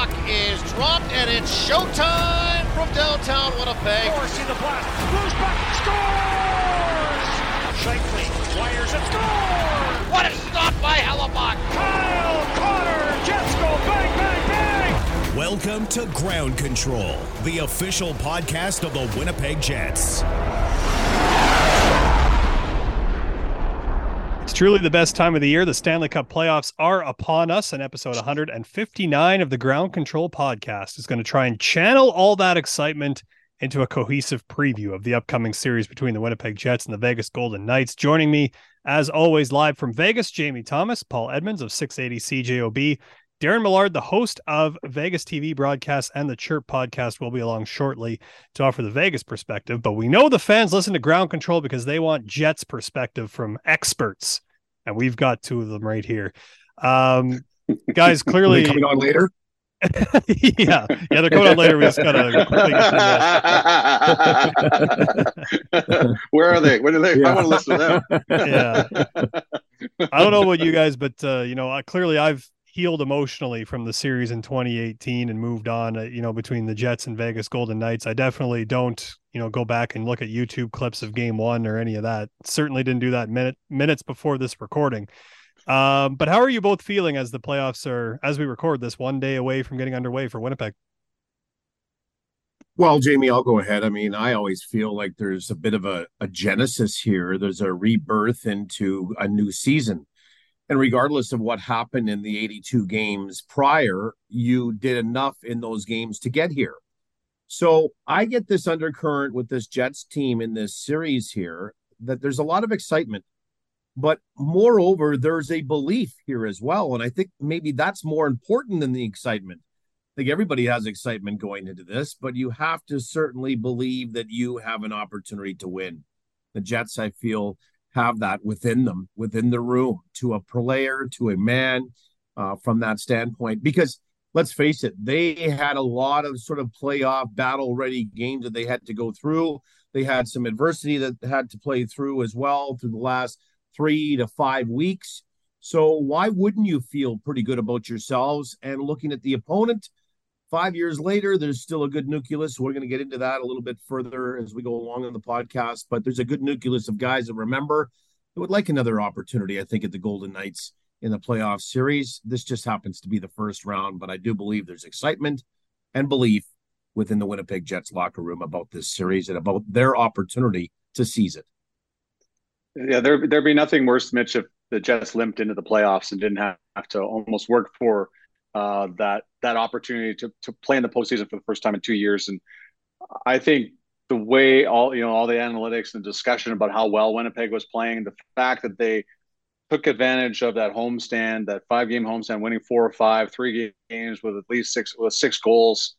puck is dropped, and it's showtime from downtown Winnipeg. Forcing the blast. Moves back. Scores! Shankly wires it. Scores! What a stop by Hellebuyck! Kyle Connor. Jets go bang, bang, bang! Welcome to Ground Control, the official podcast of the Winnipeg Jets. Truly the best time of the year. The Stanley Cup playoffs are upon us, and episode 159 of the Ground Control podcast is going to try and channel all that excitement into a cohesive preview of the upcoming series between the Winnipeg Jets and the Vegas Golden Knights. Joining me, as always, live from Vegas, Jamie Thomas, Paul Edmonds of 680 CJOB, Daren Millard, the host of Vegas TV broadcast and the Chirp podcast, will be along shortly to offer the Vegas perspective. But we know the fans listen to ground control because they want Jets perspective from experts. And we've got two of them right here. Um, guys, clearly coming on later. yeah, yeah, they're coming on later. We just gotta. Where are they? Where are they? Yeah. I want to listen to them. yeah, I don't know about you guys, but uh, you know, I, clearly I've healed emotionally from the series in 2018 and moved on. Uh, you know, between the Jets and Vegas Golden Knights, I definitely don't, you know, go back and look at YouTube clips of Game One or any of that. Certainly didn't do that minute minutes before this recording. Um, but how are you both feeling as the playoffs are, as we record this, one day away from getting underway for Winnipeg? Well, Jamie, I'll go ahead. I mean, I always feel like there's a bit of a, a genesis here. There's a rebirth into a new season. And regardless of what happened in the 82 games prior, you did enough in those games to get here. So I get this undercurrent with this Jets team in this series here that there's a lot of excitement. But moreover, there's a belief here as well. And I think maybe that's more important than the excitement. I think everybody has excitement going into this, but you have to certainly believe that you have an opportunity to win. The Jets, I feel, have that within them, within the room, to a player, to a man, uh, from that standpoint. Because let's face it, they had a lot of sort of playoff battle ready games that they had to go through. They had some adversity that had to play through as well through the last three to five weeks. So why wouldn't you feel pretty good about yourselves and looking at the opponent? Five years later, there's still a good nucleus. We're going to get into that a little bit further as we go along in the podcast, but there's a good nucleus of guys that remember that would like another opportunity, I think, at the Golden Knights in the playoff series. This just happens to be the first round, but I do believe there's excitement and belief within the Winnipeg Jets locker room about this series and about their opportunity to seize it. Yeah, there there'd be nothing worse, Mitch, if the Jets limped into the playoffs and didn't have, have to almost work for uh, that that opportunity to to play in the postseason for the first time in two years. And I think the way all you know all the analytics and discussion about how well Winnipeg was playing, the fact that they took advantage of that homestand, that five game homestand, winning four or five, three games with at least six with six goals.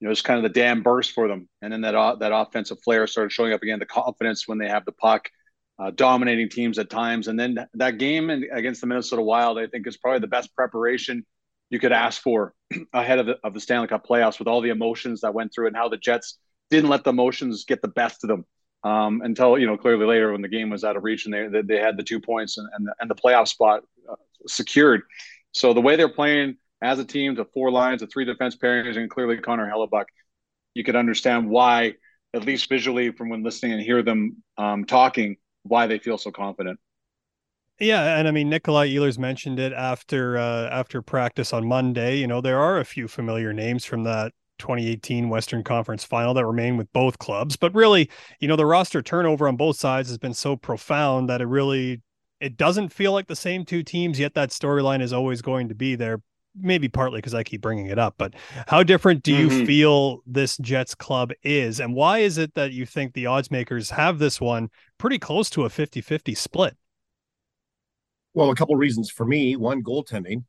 You know, it's kind of the dam burst for them, and then that uh, that offensive flair started showing up again. The confidence when they have the puck, uh, dominating teams at times, and then that game against the Minnesota Wild, I think, is probably the best preparation you could ask for ahead of the, of the Stanley Cup playoffs with all the emotions that went through and how the Jets didn't let the emotions get the best of them um, until you know clearly later when the game was out of reach and they they, had the two points and and the, and the playoff spot uh, secured. So the way they're playing as a team, the four lines, the three defense pairings, and clearly Connor Hellebuyck, you could understand why, at least visually from when listening and hear them um, talking, why they feel so confident. Yeah, and I mean Nikolai Ehlers mentioned it after uh, after practice on Monday. You know, there are a few familiar names from that 2018 Western Conference final that remain with both clubs, but really, you know, the roster turnover on both sides has been so profound that it really it doesn't feel like the same two teams, yet that storyline is always going to be there. Maybe partly because I keep bringing it up, but how different do you Mhm. feel this Jets club is? And why is it that you think the odds makers have this one pretty close to a 50 50 split? Well, a couple of reasons for me. One, goaltending.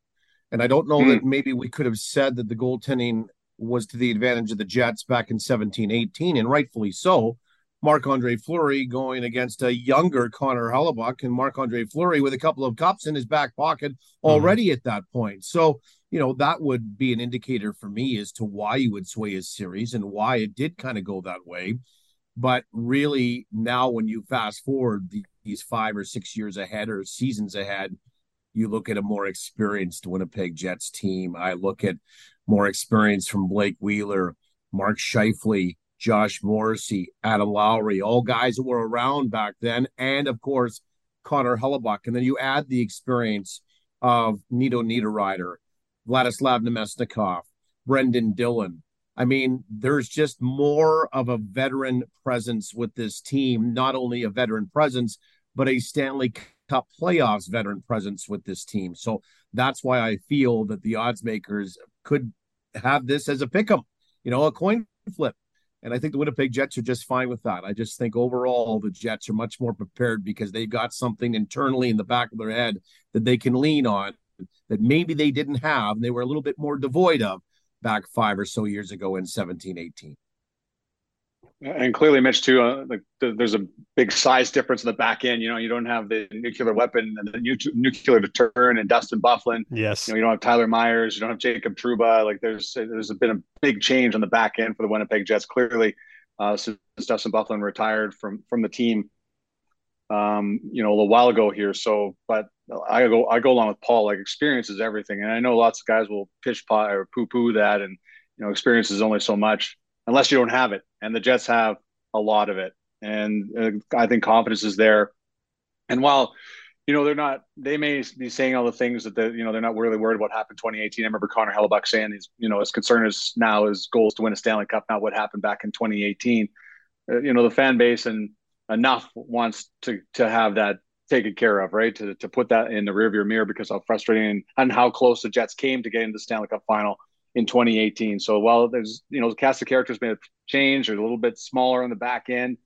And I don't know Hmm. that maybe we could have said that the goaltending was to the advantage of the Jets back in 17 18, and rightfully so. Marc Andre Fleury going against a younger Connor Hellebuyck, and Marc Andre Fleury with a couple of cups in his back pocket already at that point. So, you know, that would be an indicator for me as to why you would sway his series and why it did kind of go that way. But really, now when you fast forward the, these five or six years ahead or seasons ahead, you look at a more experienced Winnipeg Jets team. I look at more experience from Blake Wheeler, Mark Scheifele, Josh Morrissey, Adam Lowry, all guys that were around back then, and of course Connor Hellebuyck. And then you add the experience of Nino Niederreiter, Vladislav Namestnikov, Brendan Dillon. I mean, there's just more of a veteran presence with this team, not only a veteran presence, but a Stanley Cup playoffs veteran presence with this team. So that's why I feel that the odds makers could have this as a pick 'em, you know, a coin flip. And I think the Winnipeg Jets are just fine with that. I just think overall the Jets are much more prepared because they've got something internally in the back of their head that they can lean on that maybe they didn't have. And they were a little bit more devoid of back five or so years ago in 17 18. And clearly, Mitch, too, uh, like there's a big size difference in the back end. You know, you don't have the nuclear weapon and the nu- nuclear deterrent and Dustin Byfuglien. Yes. You know, you don't have Tyler Myers. You don't have Jacob Trouba. Like there's there's been a big change on the back end for the Winnipeg Jets. Clearly, uh, since Dustin Byfuglien retired from from the team, um, you know, a little while ago here. So, but I go I go along with Paul. Like experience is everything, and I know lots of guys will pitch pot or poo poo that, and you know, experience is only so much unless you don't have it. And the Jets have a lot of it. And uh, I think confidence is there. And while, you know, they're not, they may be saying all the things that, they, you know, they're not really worried about what happened 2018. I remember Connor Hellebuyck saying he's, you know, his concern is now his goals to win a Stanley Cup, not what happened back in 2018. Uh, you know, the fan base and enough wants to, to have that taken care of, right? To, to put that in the rearview mirror because how frustrating and how close the Jets came to getting the Stanley Cup final in 2018. So while there's you know the cast of characters may have changed or a little bit smaller on the back end,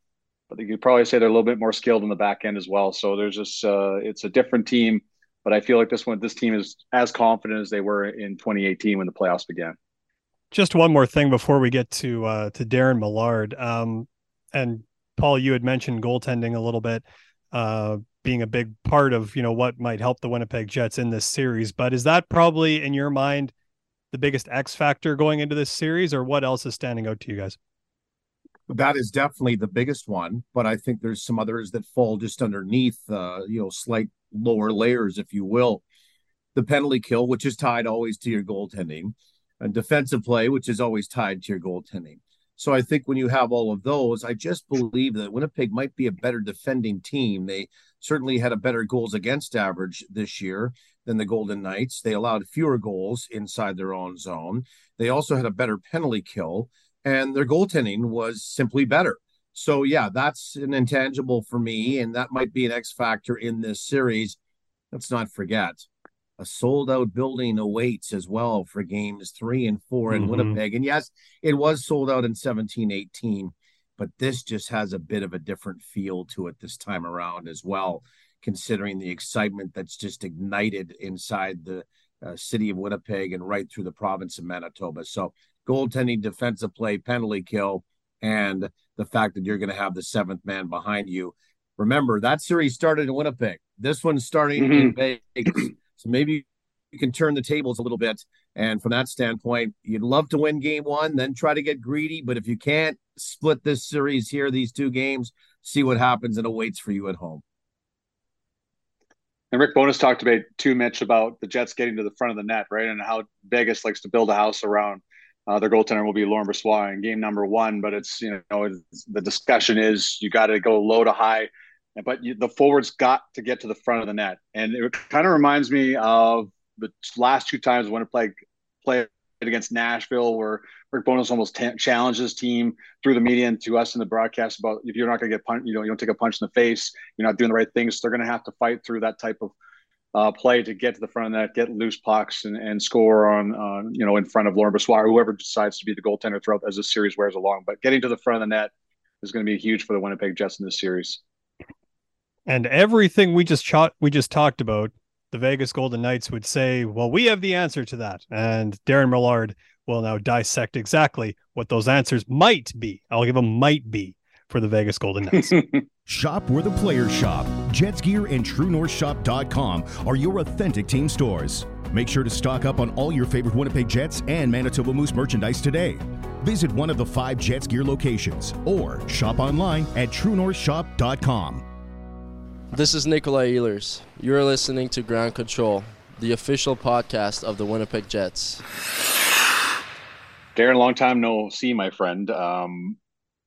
but you could probably say they're a little bit more skilled in the back end as well. So there's just uh, it's a different team, but I feel like this one this team is as confident as they were in 2018 when the playoffs began. Just one more thing before we get to uh, to Daren Millard um, and Paul. You had mentioned goaltending a little bit. Uh, being a big part of you know what might help the Winnipeg Jets in this series, but is that probably in your mind the biggest X factor going into this series, or what else is standing out to you guys? That is definitely the biggest one, but I think there's some others that fall just underneath, uh, you know, slight lower layers, if you will. The penalty kill, which is tied always to your goaltending, and defensive play, which is always tied to your goaltending. So I think when you have all of those, I just believe that Winnipeg might be a better defending team. They certainly had a better goals against average this year than the Golden Knights. They allowed fewer goals inside their own zone. They also had a better penalty kill, and their goaltending was simply better. So, yeah, that's an intangible for me, and that might be an X factor in this series. Let's not forget a sold out building awaits as well for games three and 4 in mm-hmm. Winnipeg. And yes, it was sold out in 17 18, but this just has a bit of a different feel to it this time around as well, considering the excitement that's just ignited inside the uh, city of Winnipeg and right through the province of Manitoba. So, goaltending, defensive play, penalty kill, and the fact that you're going to have the seventh man behind you. Remember, that series started in Winnipeg. This one's starting mm-hmm. in Vegas. So maybe you can turn the tables a little bit. And from that standpoint, you'd love to win game one, then try to get greedy. But if you can't split this series here, these two games, see what happens and awaits for you at home. And Rick Bowness talked about too much about the Jets getting to the front of the net, right? And how Vegas likes to build a house around uh, their goaltender will be Laurent Brossoit in game number one. But it's, you know, the discussion is you got to go low to high but you, the forwards got to get to the front of the net, and it kind of reminds me of the last two times when it played played against Nashville, where Rick Bowness almost t- challenged his team through the media and to us in the broadcast about if you're not going to get punched, you know, you don't take a punch in the face, you're not doing the right things. So they're going to have to fight through that type of uh, play to get to the front of that, get loose pucks, and, and score on, on you know in front of Laurent Brossoit or whoever decides to be the goaltender throughout as the series wears along. But getting to the front of the net is going to be huge for the Winnipeg Jets in this series. And everything we just ch- we just talked about, the Vegas Golden Knights would say, "Well, we have the answer to that." And Daren Millard will now dissect exactly what those answers might be. I'll give them might be for the Vegas Golden Knights. shop where the players shop. Jets Gear and TrueNorthShop.com are your authentic team stores. Make sure to stock up on all your favorite Winnipeg Jets and Manitoba Moose merchandise today. Visit one of the five Jets Gear locations or shop online at TrueNorthShop.com. This is Nikolai Ehlers. You're listening to Ground Control, the official podcast of the Winnipeg Jets. Daren, long time no see, my friend. Um,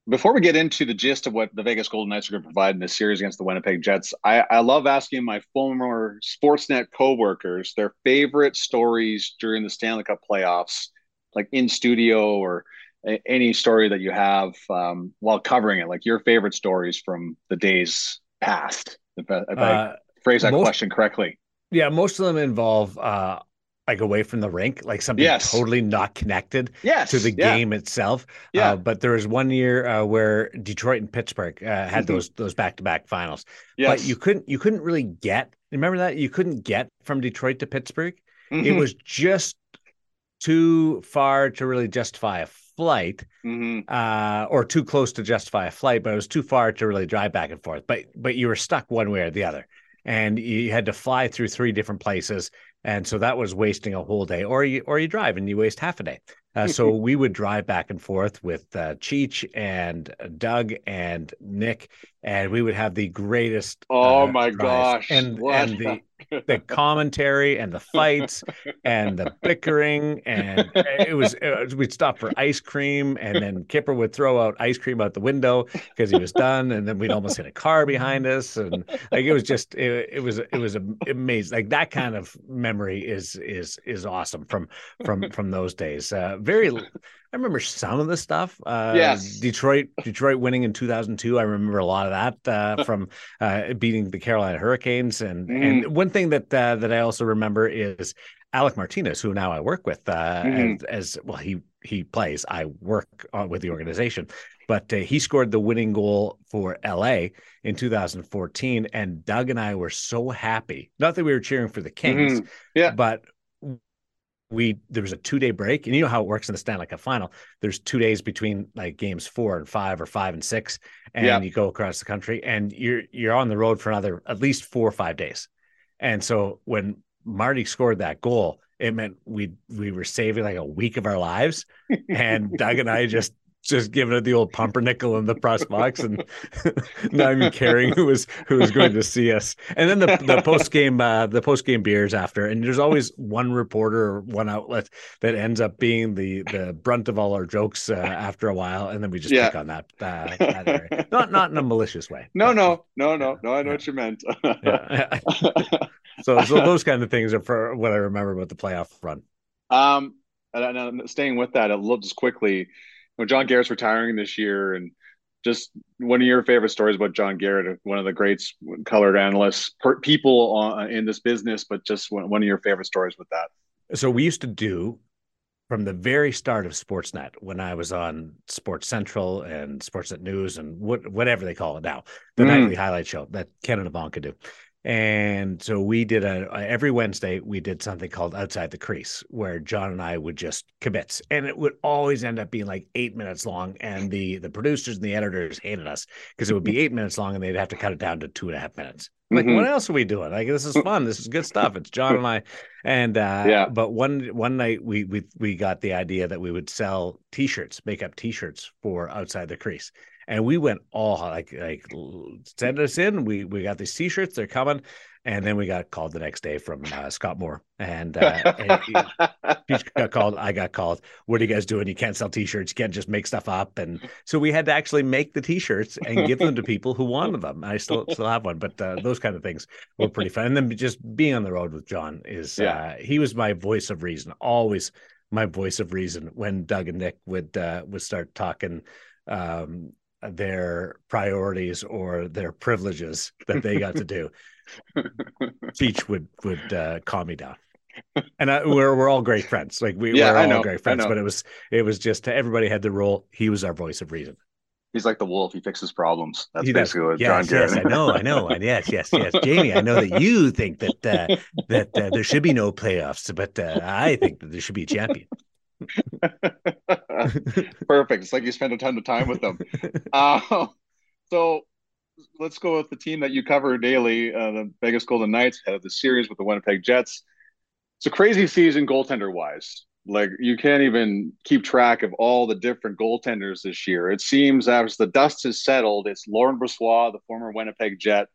before we get into the gist of what the Vegas Golden Knights are going to provide in this series against the Winnipeg Jets, I, I love asking my former Sportsnet coworkers their favorite stories during the Stanley Cup playoffs, like in studio or a, any story that you have um, while covering it, like your favorite stories from the days past. If, I, if uh, I phrase that most, question correctly. Yeah, most of them involve uh, like away from the rink, like something yes. totally not connected yes. to the yeah. game itself. Yeah. Uh, but there was one year uh, where Detroit and Pittsburgh uh, had mm-hmm. those those back to back finals. Yes. But you couldn't you couldn't really get. Remember that you couldn't get from Detroit to Pittsburgh. Mm-hmm. It was just too far to really justify a flight, mm-hmm. uh, or too close to justify a flight, but it was too far to really drive back and forth. But but you were stuck one way or the other and you had to fly through three different places and so that was wasting a whole day or you or you drive and you waste half a day uh, so we would drive back and forth with uh, Cheech and Doug and Nick, and we would have the greatest. Oh uh, my gosh! And what? and the the commentary and the fights and the bickering and it was, we'd stop for ice cream and then Kipper would throw out ice cream out the window because he was done and then we'd almost hit a car behind us and like it was just it, it was it was amazing. Like that kind of memory is is is awesome from from from those days. Uh, very I remember some of the stuff. Uh, yes, Detroit, Detroit winning in 2002. I remember a lot of that uh, from uh, beating the Carolina Hurricanes. And mm. and one thing that uh, that I also remember is Alec Martinez, who now I work with uh, mm. as, as, well. He he plays. I work with the organization, but uh, he scored the winning goal for LA in 2014. And Doug and I were so happy. Not that we were cheering for the Kings, mm. yeah, but we there was a two day break, and you know how it works in the Stanley Cup final. There's two days between like games four and five, or five and six, and yep. you go across the country, and you're you're on the road for another at least four or five days. And so when Marty scored that goal, it meant we we were saving like a week of our lives, and Doug and I just just giving it the old pumpernickel in the press box and not even caring who was who was going to see us. And then the the post game uh, the post game beers after, and there's always one reporter or one outlet that ends up being the the brunt of all our jokes uh, after a while, and then we just yeah. pick on that, uh, that area. Not not in a malicious way. No, no, no, no, no. I know yeah. what you meant. yeah. so so those kind of things are for what I remember about the playoff run. Um, and, and staying with that, I'll just quickly know, John Garrett's retiring this year, and just one of your favorite stories about John Garrett, one of the greats colored analysts, per, people on, in this business, but just one, one of your favorite stories with that. So we used to do from the very start of Sportsnet when I was on Sports Central and Sportsnet News and what, whatever they call it now, the mm. nightly highlight show that Ken and could do. And so we did a every Wednesday we did something called outside the crease where John and I would just kibitz and it would always end up being like eight minutes long and the the producers and the editors hated us because it would be eight minutes long and they'd have to cut it down to two and a half minutes. Like mm-hmm. what else are we doing? Like this is fun. This is good stuff. It's John and I. And uh yeah. but one one night we we we got the idea that we would sell t-shirts, make up t-shirts for outside the crease and we went all like like send us in. We we got these t-shirts, they're coming, and then we got called the next day from uh, Scott Moore, and, uh, and he, he, got called. I got called. What are you guys doing? You can't sell t-shirts. You can't just make stuff up, and so we had to actually make the t-shirts and give them to people who wanted them. I still still have one, but uh, those kind of things were pretty fun. And then just being on the road with John is yeah. Uh, he was my voice of reason, always my voice of reason when Doug and Nick would uh, would start talking um, their priorities or their privileges that they got to do. Cheech would would uh, calm me down. And I, we're we're all great friends. Like we yeah, we're all great friends. But it was it was just everybody had the role. He was our voice of reason. He's like the wolf. He fixes problems. That's he basically does. what yes, John Yes, I know, I know. And yes, yes, yes. Jamie, I know that you think that uh, that uh, there should be no playoffs, but uh, I think that there should be a champion. Perfect. It's like you spend a ton of time with them. Uh, so let's go with the team that you cover daily, uh, the Vegas Golden Knights, head of the series with the Winnipeg Jets. It's a crazy season goaltender wise. Like you can't even keep track of all the different goaltenders this year. It seems as the dust has settled, it's Laurent Brossoit, the former Winnipeg Jet,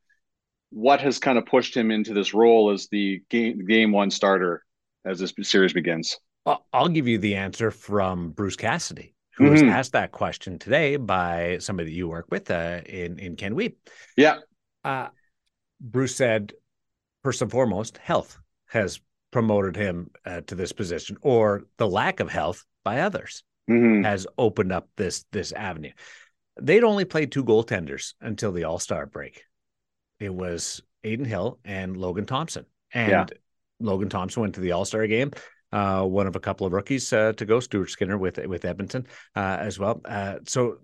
what has kind of pushed him into this role as the game game one starter as this series begins? I'll give you the answer from Bruce Cassidy, who mm-hmm. was asked that question today by somebody that you work with uh, in in Ken Wiebe. Yeah, uh, Bruce said, first and foremost, health has promoted him uh, to this position, or the lack of health by others mm-hmm. has opened up this this avenue. They'd only played two goaltenders until the All Star break. It was Adin Hill and Logan Thompson, and yeah. Logan Thompson went to the All Star game. Uh, one of a couple of rookies uh, to go, Stuart Skinner with with Edmonton uh, as well. Uh, so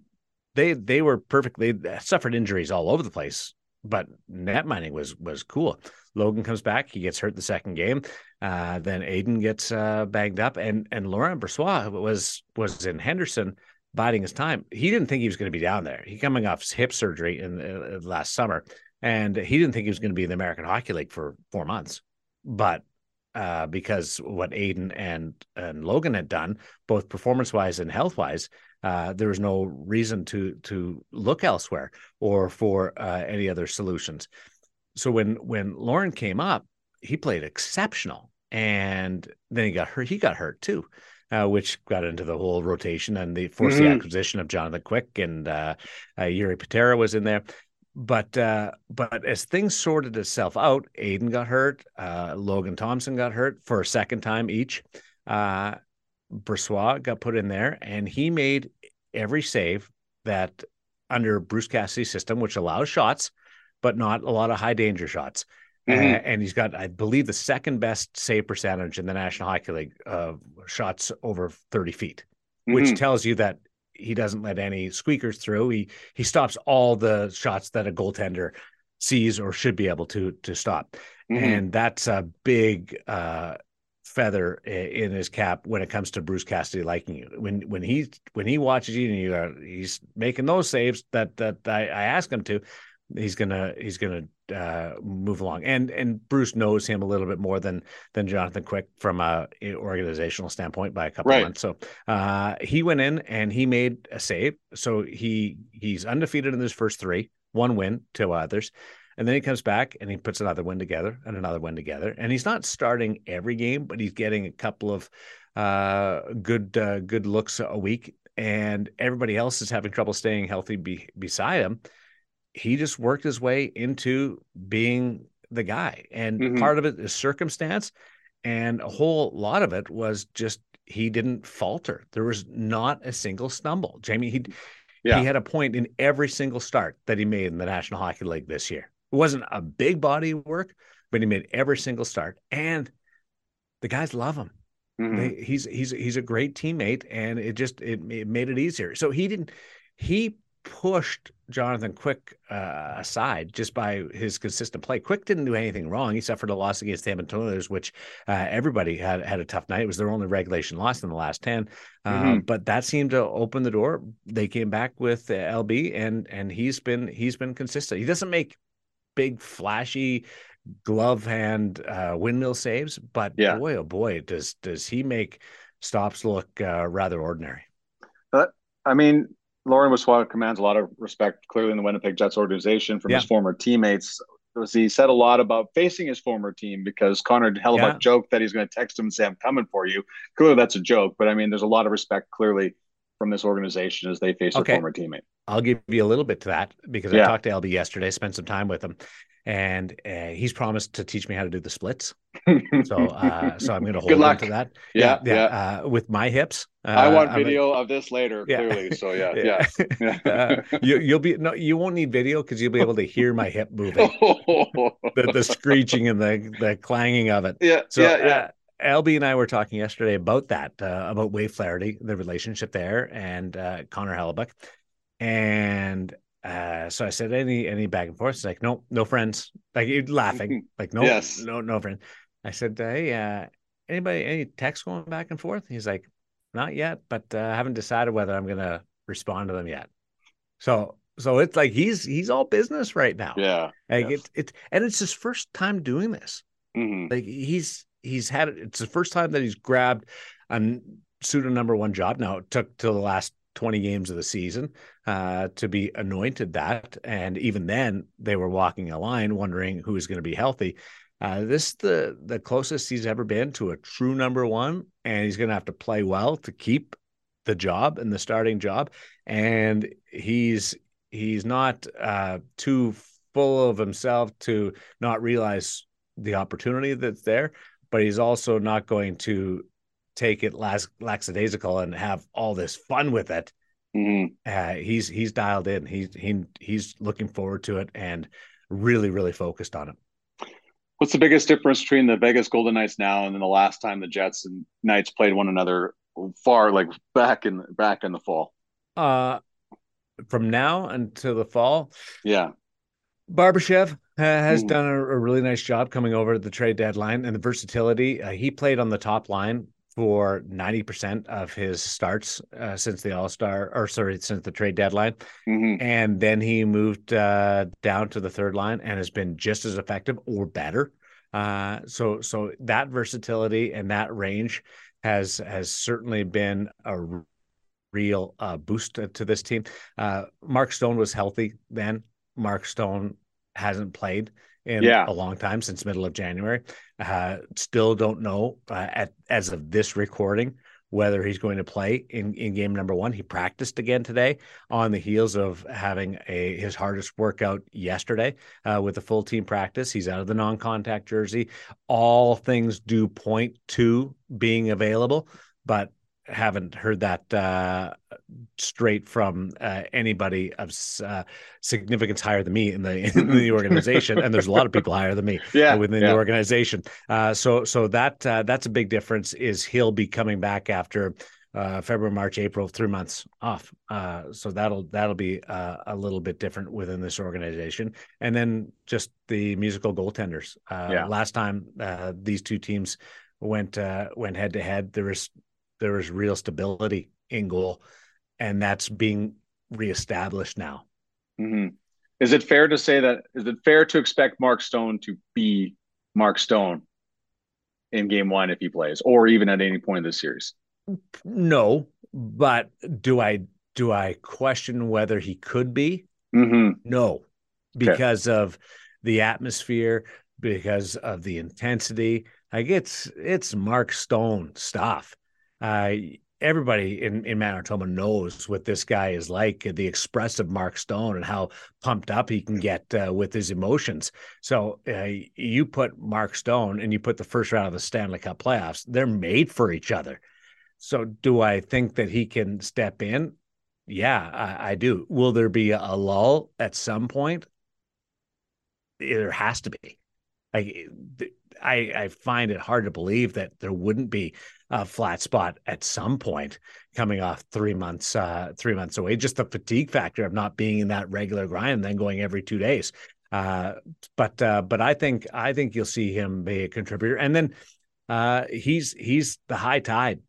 they they were perfect. They suffered injuries all over the place, but netminding was was cool. Logan comes back, he gets hurt the second game. Uh, then Adin gets uh, banged up, and and Laurent Brossoit was was in Henderson biding his time. He didn't think he was going to be down there. He coming off hip surgery in last summer, and he didn't think he was going to be in the American Hockey League for four months. But uh, because what Adin and and Logan had done, both performance wise and health wise, uh, there was no reason to to look elsewhere or for uh, any other solutions. So when when Laurent came up, he played exceptional, and then he got hurt. He got hurt too. Uh, which got into the whole rotation and the forced mm-hmm. the acquisition of Jonathan Quick and uh, uh, Jiri Patera was in there but uh, but as things sorted itself out, Adin got hurt, uh, Logan Thompson got hurt for a second time each. Uh, Brossoit got put in there, and he made every save that under Bruce Cassidy's system, which allows shots, but not a lot of high danger shots. Mm-hmm. Uh, and he's got, I believe, the second best save percentage in the National Hockey League of shots over 30 feet, mm-hmm. which tells you that he doesn't let any squeakers through. He he stops all the shots that a goaltender sees or should be able to to stop, mm-hmm. and that's a big uh, feather in his cap when it comes to Bruce Cassidy liking you. When when he when he watches you and you are, he's making those saves that that I, I ask him to, he's gonna he's gonna uh, move along. And and Bruce knows him a little bit more than than Jonathan Quick from a organizational standpoint by a couple right. months. So uh, he went in and he made a save. So he he's undefeated in his first three, one win, two others. And then he comes back and he puts another win together and another win together. And he's not starting every game, but he's getting a couple of uh, good uh, good looks a week. And everybody else is having trouble staying healthy be- beside him he just worked his way into being the guy. And mm-hmm. part of it is circumstance, and a whole lot of it was just he didn't falter. There was not a single stumble. Jamie, he yeah. he had a point in every single start that he made in the National Hockey League this year. It wasn't a big body work, but he made every single start, and the guys love him. Mm-hmm. They, he's he's he's a great teammate, and it just it, it made it easier. So he didn't he pushed Jonathan Quick uh, aside just by his consistent play. Quick didn't do anything wrong. He suffered a loss against the Edmonton Oilers, which uh, everybody had had a tough night. It was their only regulation loss in the last ten, uh, mm-hmm. but that seemed to open the door. They came back with uh, LB, and and he's been he's been consistent. He doesn't make big flashy glove hand uh, windmill saves, but yeah. boy oh boy does does he make stops look uh, rather ordinary. I mean, Laurent Brossoit commands a lot of respect, clearly in the Winnipeg Jets organization from yeah. his former teammates. He said a lot about facing his former team because Connor Hellebuyck yeah. joked that he's going to text him and say, "I'm coming for you." Clearly, that's a joke, but I mean, there's a lot of respect clearly from this organization as they face okay. their former teammate. I'll give you a little bit to that because yeah. I talked to LB yesterday, spent some time with him, and uh, he's promised to teach me how to do the splits. so, uh, so I'm going to hold on to that. Yeah, yeah. yeah. Uh, with my hips. I want uh, video of this later. Yeah. Clearly, so yeah, yeah. yeah. Uh, you, will be no, you won't need video because you'll be able to hear my hip moving, the, the screeching and the the clanging of it. Yeah, so, yeah, yeah. LB and I were talking yesterday about that, uh, about Wade Flaherty, the relationship there, and uh, Connor Hellebuyck. And uh, so I said, any any back and forth? He's like, no, no friends. Like you're laughing, like no, yes. no, no friend. I said, hey, uh, anybody, any text going back and forth? He's like, not yet, but uh, I haven't decided whether I'm gonna respond to them yet. So, so it's like he's he's all business right now. Yeah, like yes. it's it's and it's his first time doing this. Mm-hmm. Like he's he's had it. It's the first time that he's grabbed a pseudo number one job. Now it took till the last 20 games of the season uh, to be anointed that. And even then, they were walking a line wondering who is going to be healthy. Uh, this is the the closest he's ever been to a true number one, and he's going to have to play well to keep the job and the starting job. And he's he's not uh, too full of himself to not realize the opportunity that's there, but he's also not going to take it lax, lackadaisical and have all this fun with it. Mhm. Uh, he's he's dialed in. He's he he's looking forward to it and really really focused on it. What's the biggest difference between the Vegas Golden Knights now and then the last time the Jets and Knights played one another far like back in back in the fall? Uh, from now until the fall, Yeah. Barbashev has Mm. done a, a really nice job coming over at the trade deadline and the versatility. Uh, he played on the top line for 90% of his starts uh, since the All Star, or sorry, since the trade deadline. hmm And then he moved uh, down to the third line and has been just as effective or better. Uh, so, so that versatility and that range has has certainly been a real uh, boost to, to this team. Uh, Mark Stone was healthy then. Mark Stone hasn't played in Yeah. a long time since middle of January. Uh, still don't know uh, at as of this recording whether he's going to play in, in game number one. He practiced again today on the heels of having a his hardest workout yesterday uh, with a full team practice. He's out of the non-contact jersey. All things do point to being available, but haven't heard that uh, straight from uh, anybody of uh, significance higher than me in the in the organization. and there's a lot of people higher than me Yeah. within yeah. the organization. Uh, so so that uh, that's a big difference. Is he'll be coming back after uh, February, March, April, three months off. Uh, so that'll that'll be uh, a little bit different within this organization. And then just the musical goaltenders. Uh, Yeah. Last time uh, these two teams went uh, went head to head, there was there was real stability in goal, and that's being reestablished now. hmm Is it fair to say that? Is it fair to expect Mark Stone to be Mark Stone in Game One if he plays, or even at any point in the series? No, but do I do I question whether he could be? hmm No, because of the atmosphere, because of the intensity. Like it's it's Mark Stone stuff. Uh, everybody in in Manitoba knows what this guy is like, the expressive Mark Stone, and how pumped up he can get uh, with his emotions. So uh, you put Mark Stone and you put the first round of the Stanley Cup playoffs. They're made for each other. So do I think that he can step in? Yeah, I, I do. Will there be a lull at some point? There has to be. I, I find it hard to believe that there wouldn't be a flat spot at some point coming off three months, uh, three months away. Just the fatigue factor of not being in that regular grind and then going every two days. Uh, but uh, but I think I think you'll see him be a contributor, and then uh, he's he's the high tide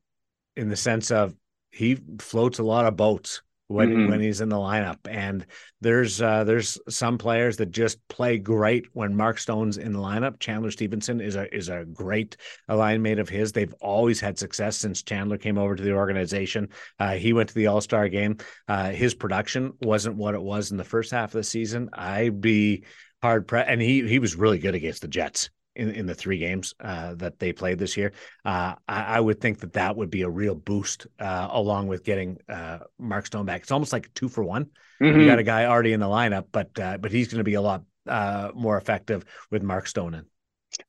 in the sense of he floats a lot of boats when Mhm. when he's in the lineup. And there's uh there's some players that just play great when Mark Stone's in the lineup. Chandler Stephenson is a is a great line mate of his. They've always had success since Chandler came over to the organization. Uh, he went to the All-Star game. Uh, his production wasn't what it was in the first half of the season. I'd be hard pressed and he he was really good against the Jets in, in the three games uh, that they played this year. Uh, I, I would think that that would be a real boost uh, along with getting uh, Mark Stone back. It's almost like a two for one. You Mhm. got a guy already in the lineup, but uh, but he's going to be a lot uh, more effective with Mark Stone in.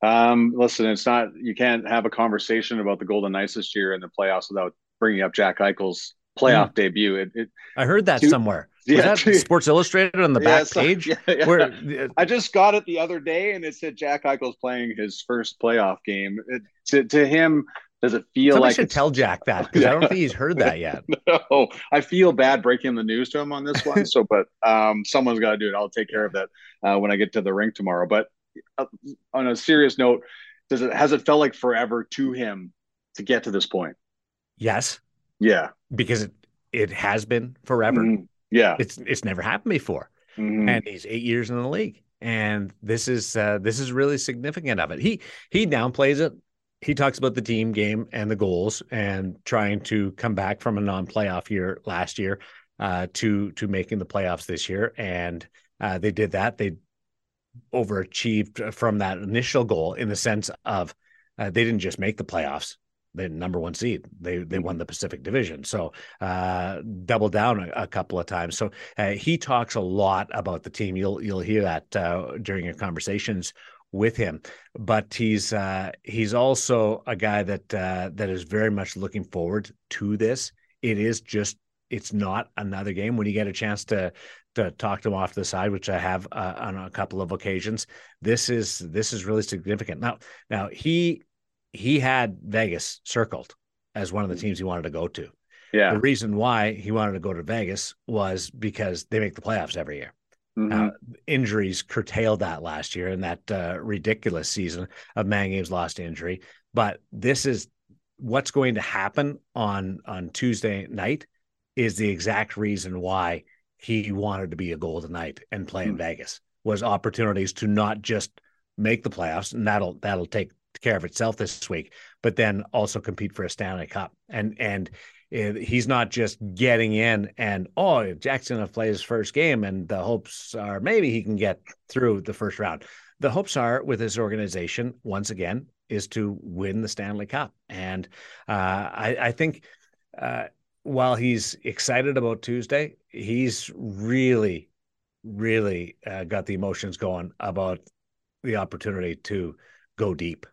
Um, listen, it's not you can't have a conversation about the Golden Knights this year in the playoffs without bringing up Jack Eichel's playoff debut. It, it I heard that Two- somewhere. Yeah, Was that two- Sports Illustrated on the yeah, back so- page? yeah, yeah. Where I just got it the other day, and it said Jack Eichel's playing his first playoff game. It, to to him, does it feel somebody like should tell Jack that because I don't think he's heard that yet. no, I feel bad breaking the news to him on this one. So, but um, someone's got to do it. I'll take care of that uh, when I get to the rink tomorrow. But uh, on a serious note, does it has it felt like forever to him to get to this point? Yes, Yeah, because it it has been forever. Mhm. yeah, It's it's never happened before. Mhm. and he's eight years in the league and this is uh, this is really significant of it he he downplays it he talks about the team game and the goals and trying to come back from a non-playoff year last year uh, to to making the playoffs this year, and uh, they did that. They overachieved from that initial goal in the sense of uh, they didn't just make the playoffs; the number one seed. They they won the Pacific Division, so uh, doubled down a, a, couple of times. So uh, he talks a lot about the team. You'll you'll hear that uh, during your conversations with him. But he's uh, he's also a guy that uh, that is very much looking forward to this. It is just it's not another game. When you get a chance to to talk to him off the side, which I have uh, on a couple of occasions, this is this is really significant. Now now he he had Vegas circled as one of the teams he wanted to go to. Yeah. The reason why he wanted to go to Vegas was because they make the playoffs every year. Mm-hmm. Uh, injuries curtailed that last year in that uh, ridiculous season of man games lost injury. But this is what's going to happen on on Tuesday night is the exact reason why he wanted to be a Golden Knight and play in mm-hmm. Vegas was opportunities to not just make the playoffs and that'll that'll take care of itself this week, but then also compete for a Stanley Cup and and he's not just getting in and oh Jackson have played his first game and the hopes are maybe he can get through the first round. The hopes are with his organization once again is to win the Stanley Cup, and uh, I, I, think uh, while he's excited about Tuesday, he's really, really uh, got the emotions going about the opportunity to go deep.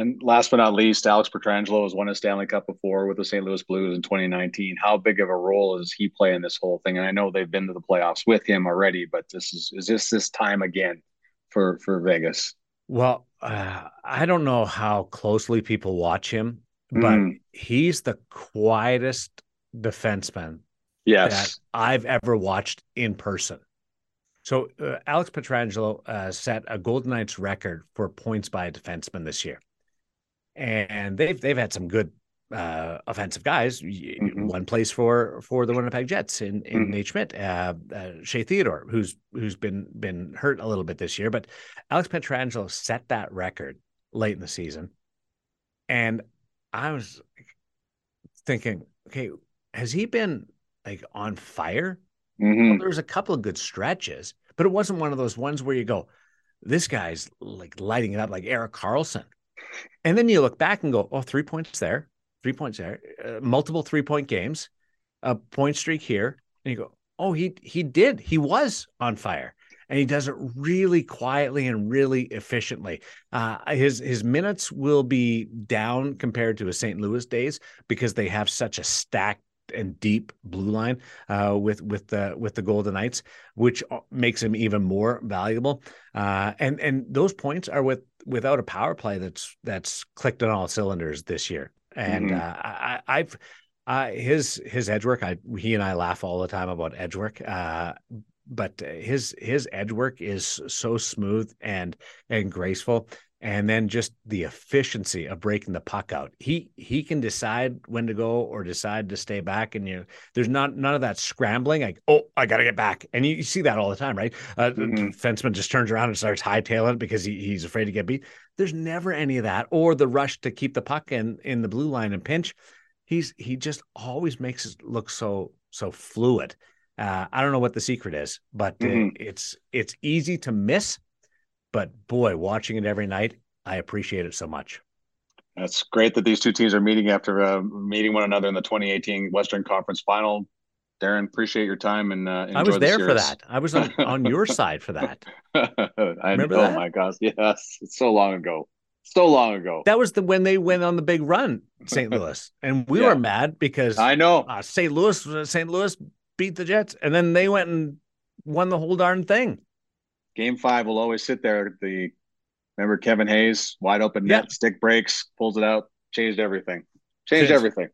And last but not least, Alex Pietrangelo has won a Stanley Cup before with the St. Louis Blues in 2019. How big of a role is he playing this whole thing? And I know they've been to the playoffs with him already, but this is is this this time again for for Vegas? Well, uh, I don't know how closely people watch him, but mm. he's the quietest defenseman yes. that I've ever watched in person. So uh, Alex Pietrangelo uh, set a Golden Knights record for points by a defenseman this year and they've they've had some good uh, offensive guys. Mm-hmm. One place for for the Winnipeg Jets in in mm-hmm. Nate Schmidt, uh, uh, Shea Theodore, who's who's been been hurt a little bit this year, but Alex Pietrangelo set that record late in the season, and I was thinking, okay, has he been like on fire? Mm-hmm. Well, there was a couple of good stretches, but it wasn't one of those ones where you go, this guy's like lighting it up like Erik Karlsson and then you look back and go, oh, three points there, three points there, uh, multiple three point games, a point streak here. And you go, oh, he he did. He was on fire. And he does it really quietly and really efficiently. Uh, his his minutes will be down compared to his St. Louis days because they have such a stacked and deep blue line uh, with with the with the Golden Knights, which uh, makes him even more valuable. Uh, and and those points are with without a power play that's that's clicked on all cylinders this year. And mm-hmm. uh, I, I've uh, his his edge work. I he and I laugh all the time about edge work. Uh, but his his edge work is so smooth and and graceful and then just the efficiency of breaking the puck out. He he can decide when to go or decide to stay back, and you there's not none of that scrambling. Like oh, I got to get back, and you, you, see that all the time, right? Uh, mm-hmm. Fenceman just turns around and starts hightailing because he, he's afraid to get beat. There's never any of that, or the rush to keep the puck in in the blue line and pinch. He's he just always makes it look so so fluid. Uh, I don't know what the secret is, but mm-hmm. it, it's it's easy to miss but boy, watching it every night, I appreciate it so much. It's great that these two teams are meeting after uh, meeting one another in the 2018 Western Conference Final. Daren, appreciate your time and uh, I was there the for that. I was on, on your side for that. I Remember oh that? my gosh, yes, it's so long ago, so long ago. That was the when they went on the big run, St. Louis, and we yeah. were mad because I know uh, St. Louis, St. Louis beat the Jets, and then they went and won the whole darn thing game five will always sit there. The remember Kevin Hayes, wide open net, yeah. stick breaks, pulls it out, changed everything. Changed everything.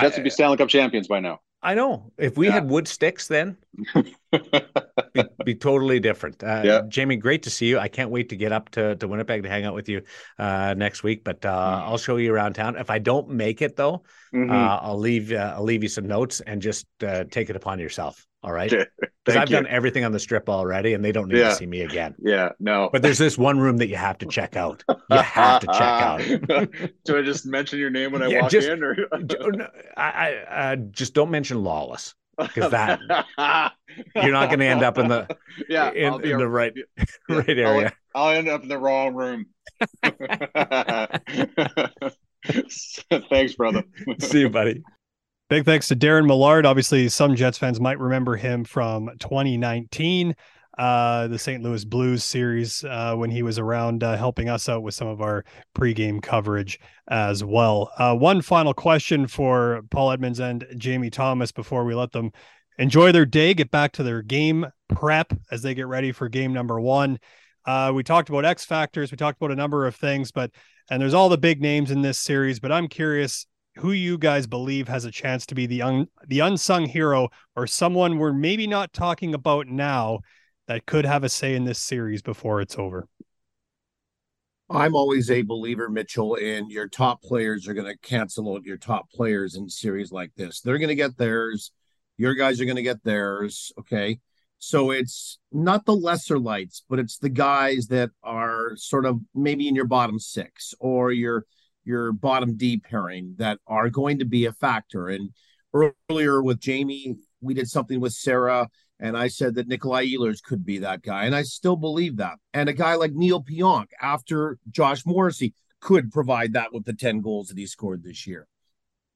Jets would be Stanley Cup champions by now. I know. If we yeah. had wood sticks then, be, be, totally different. Uh, yeah. Jamie, great to see you. I can't wait to get up to, to Winnipeg to hang out with you uh, next week. But uh, mm-hmm. I'll show you around town. If I don't make it though, mm-hmm. Uh, I'll leave uh, I'll leave you some notes and just uh, take it upon yourself. All right. because I've you. done everything on the strip already, and they don't need Yeah. to see me again. Yeah, no. But there's this one room that you have to check out. You have to check out. Do I just mention your name when I Yeah, walk just- in, or No, I, I uh, just don't mention lawless because that you're not going to end up in the yeah, in, in a- the right yeah, right I'll- area. I'll, end up in the wrong room. Thanks, brother. See you, buddy. Big thanks to Daren Millard. Obviously, some Jets fans might remember him from 2019, uh, the St. Louis Blues series, uh, when he was around uh, helping us out with some of our pregame coverage as well. Uh, one final question for Paul Edmonds and Jamie Thomas before we let them enjoy their day, get back to their game prep as they get ready for game number one. Uh, we talked about X factors, we talked about a number of things, but and there's all the big names in this series, but I'm curious who you guys believe has a chance to be the un- the unsung hero or someone we're maybe not talking about now that could have a say in this series before it's over. I'm always a believer, Mitchell, in your top players are going to cancel out your top players in series like this. They're going to get theirs. Your guys are going to get theirs. Okay. So it's not the lesser lights, but it's the guys that are sort of maybe in your bottom six or your your bottom D pairing that are going to be a factor. And earlier with Jamie, we did something with Sarah, and I said that Nikolai Ehlers could be that guy, and I still believe that. And a guy like Neal Pionk after Josh Morrissey could provide that with the 10 goals that he scored this year.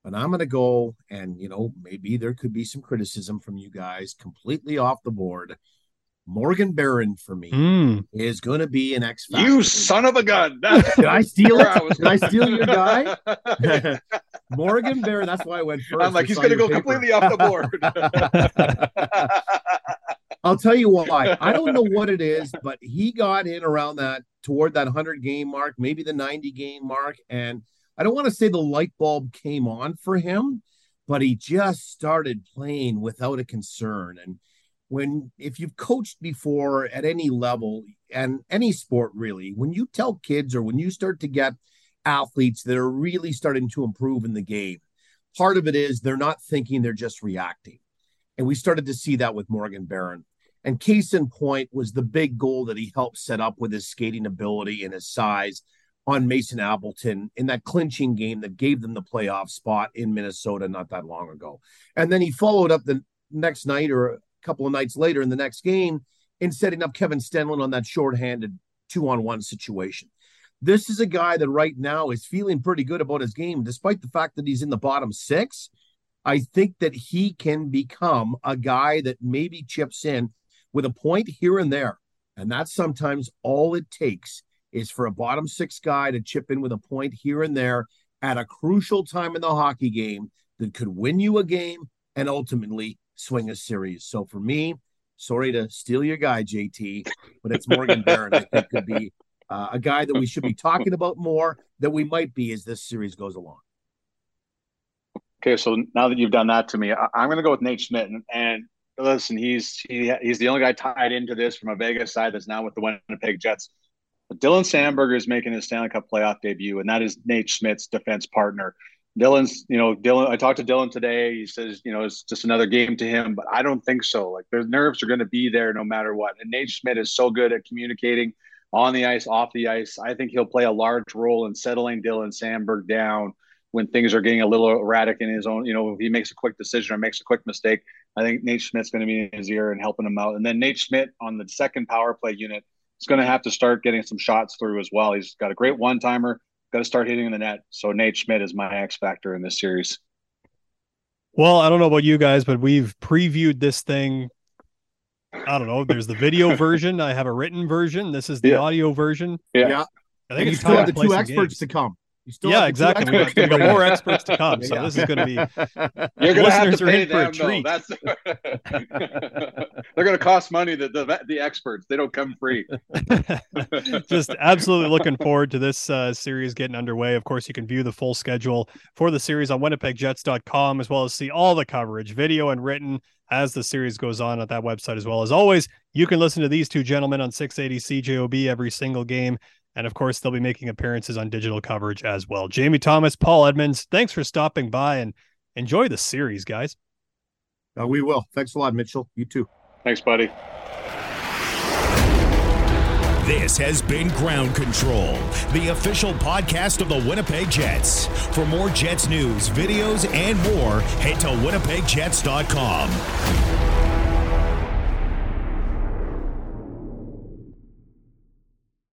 But I'm going to go, and you know, maybe there could be some criticism from you guys completely off the board. Morgan Barron for me Mm. is going to be an X factor. you son of a gun! Did I steal where I was Did I steal your guy? Morgan Barron. That's why I went first. I'm like, he's going to go paper. completely off the board. I'll tell you why. I don't know what it is, but he got in around that toward that 100 game mark, maybe the 90 game mark. And I don't want to say the light bulb came on for him, but he just started playing without a concern. And when, if you've coached before at any level and any sport really, when you tell kids or when you start to get athletes that are really starting to improve in the game, part of it is they're not thinking, they're just reacting. And we started to see that with Morgan Barron. And case in point was the big goal that he helped set up with his skating ability and his size on Mason Appleton in that clinching game that gave them the playoff spot in Minnesota not that long ago. And then he followed up the next night or couple of nights later in the next game in setting up Kevin Stenlund on that shorthanded two on one situation. This is a guy that right now is feeling pretty good about his game, despite the fact that he's in the bottom six. I think that he can become a guy that maybe chips in with a point here and there. And that's sometimes all it takes is for a bottom six guy to chip in with a point here and there at a crucial time in the hockey game that could win you a game and ultimately swing a series. So for me, sorry to steal your guy, JT, but it's Morgan Barron. I think could be uh, a guy that we should be talking about more that we might be as this series goes along. Okay, so now that you've done that to me, I, I'm going to go with Nate Schmidt. And, and listen, he's he, he's the only guy tied into this from a Vegas side that's now with the Winnipeg Jets. But Dylan Samberg is making his Stanley Cup playoff debut, and that is Nate Schmidt's defense partner. Dylan's, you know, Dylan. I talked to Dylan today. He says, you know, it's just another game to him, but I don't think so. Like their nerves are going to be there no matter what. And Nate Schmidt is so good at communicating on the ice, off the ice. I think he'll play a large role in settling Dylan Samberg down when things are getting a little erratic in his own, you know, if he makes a quick decision or makes a quick mistake, I think Nate Schmidt's going to be in his ear and helping him out. And then Nate Schmidt on the second power play unit is going to have to start getting some shots through as well. He's got a great one timer, got to start hitting the net. So Nate Schmidt is my X factor in this series. Well, I don't know about you guys, but we've previewed this thing. I don't know. There's the video version. I have a written version. This is the Yeah. audio version. Yeah. Yeah. I And think you it's still have to the two experts games. to come. You still Yeah, have exactly. We got, we got more experts to come. So Yeah. this is going to be You're going to have Listeners to are pay in for a them. though. treat. That's they're going to cost money. The, the the experts they don't come free. just absolutely looking forward to this uh, series getting underway. Of course, you can view the full schedule for the series on winnipegjets.com as well as see all the coverage, video and written, as the series goes on at that website as well. As always, you can listen to these two gentlemen on 680 CJOB every single game. And of course, they'll be making appearances on digital coverage as well. Jamie Thomas, Paul Edmonds, thanks for stopping by and enjoy the series, guys. Uh, we will. Thanks a lot, Mitchell. You too. Thanks, buddy. This has been Ground Control, the official podcast of the Winnipeg Jets. For more Jets news, videos, and more, head to winnipegjets.com.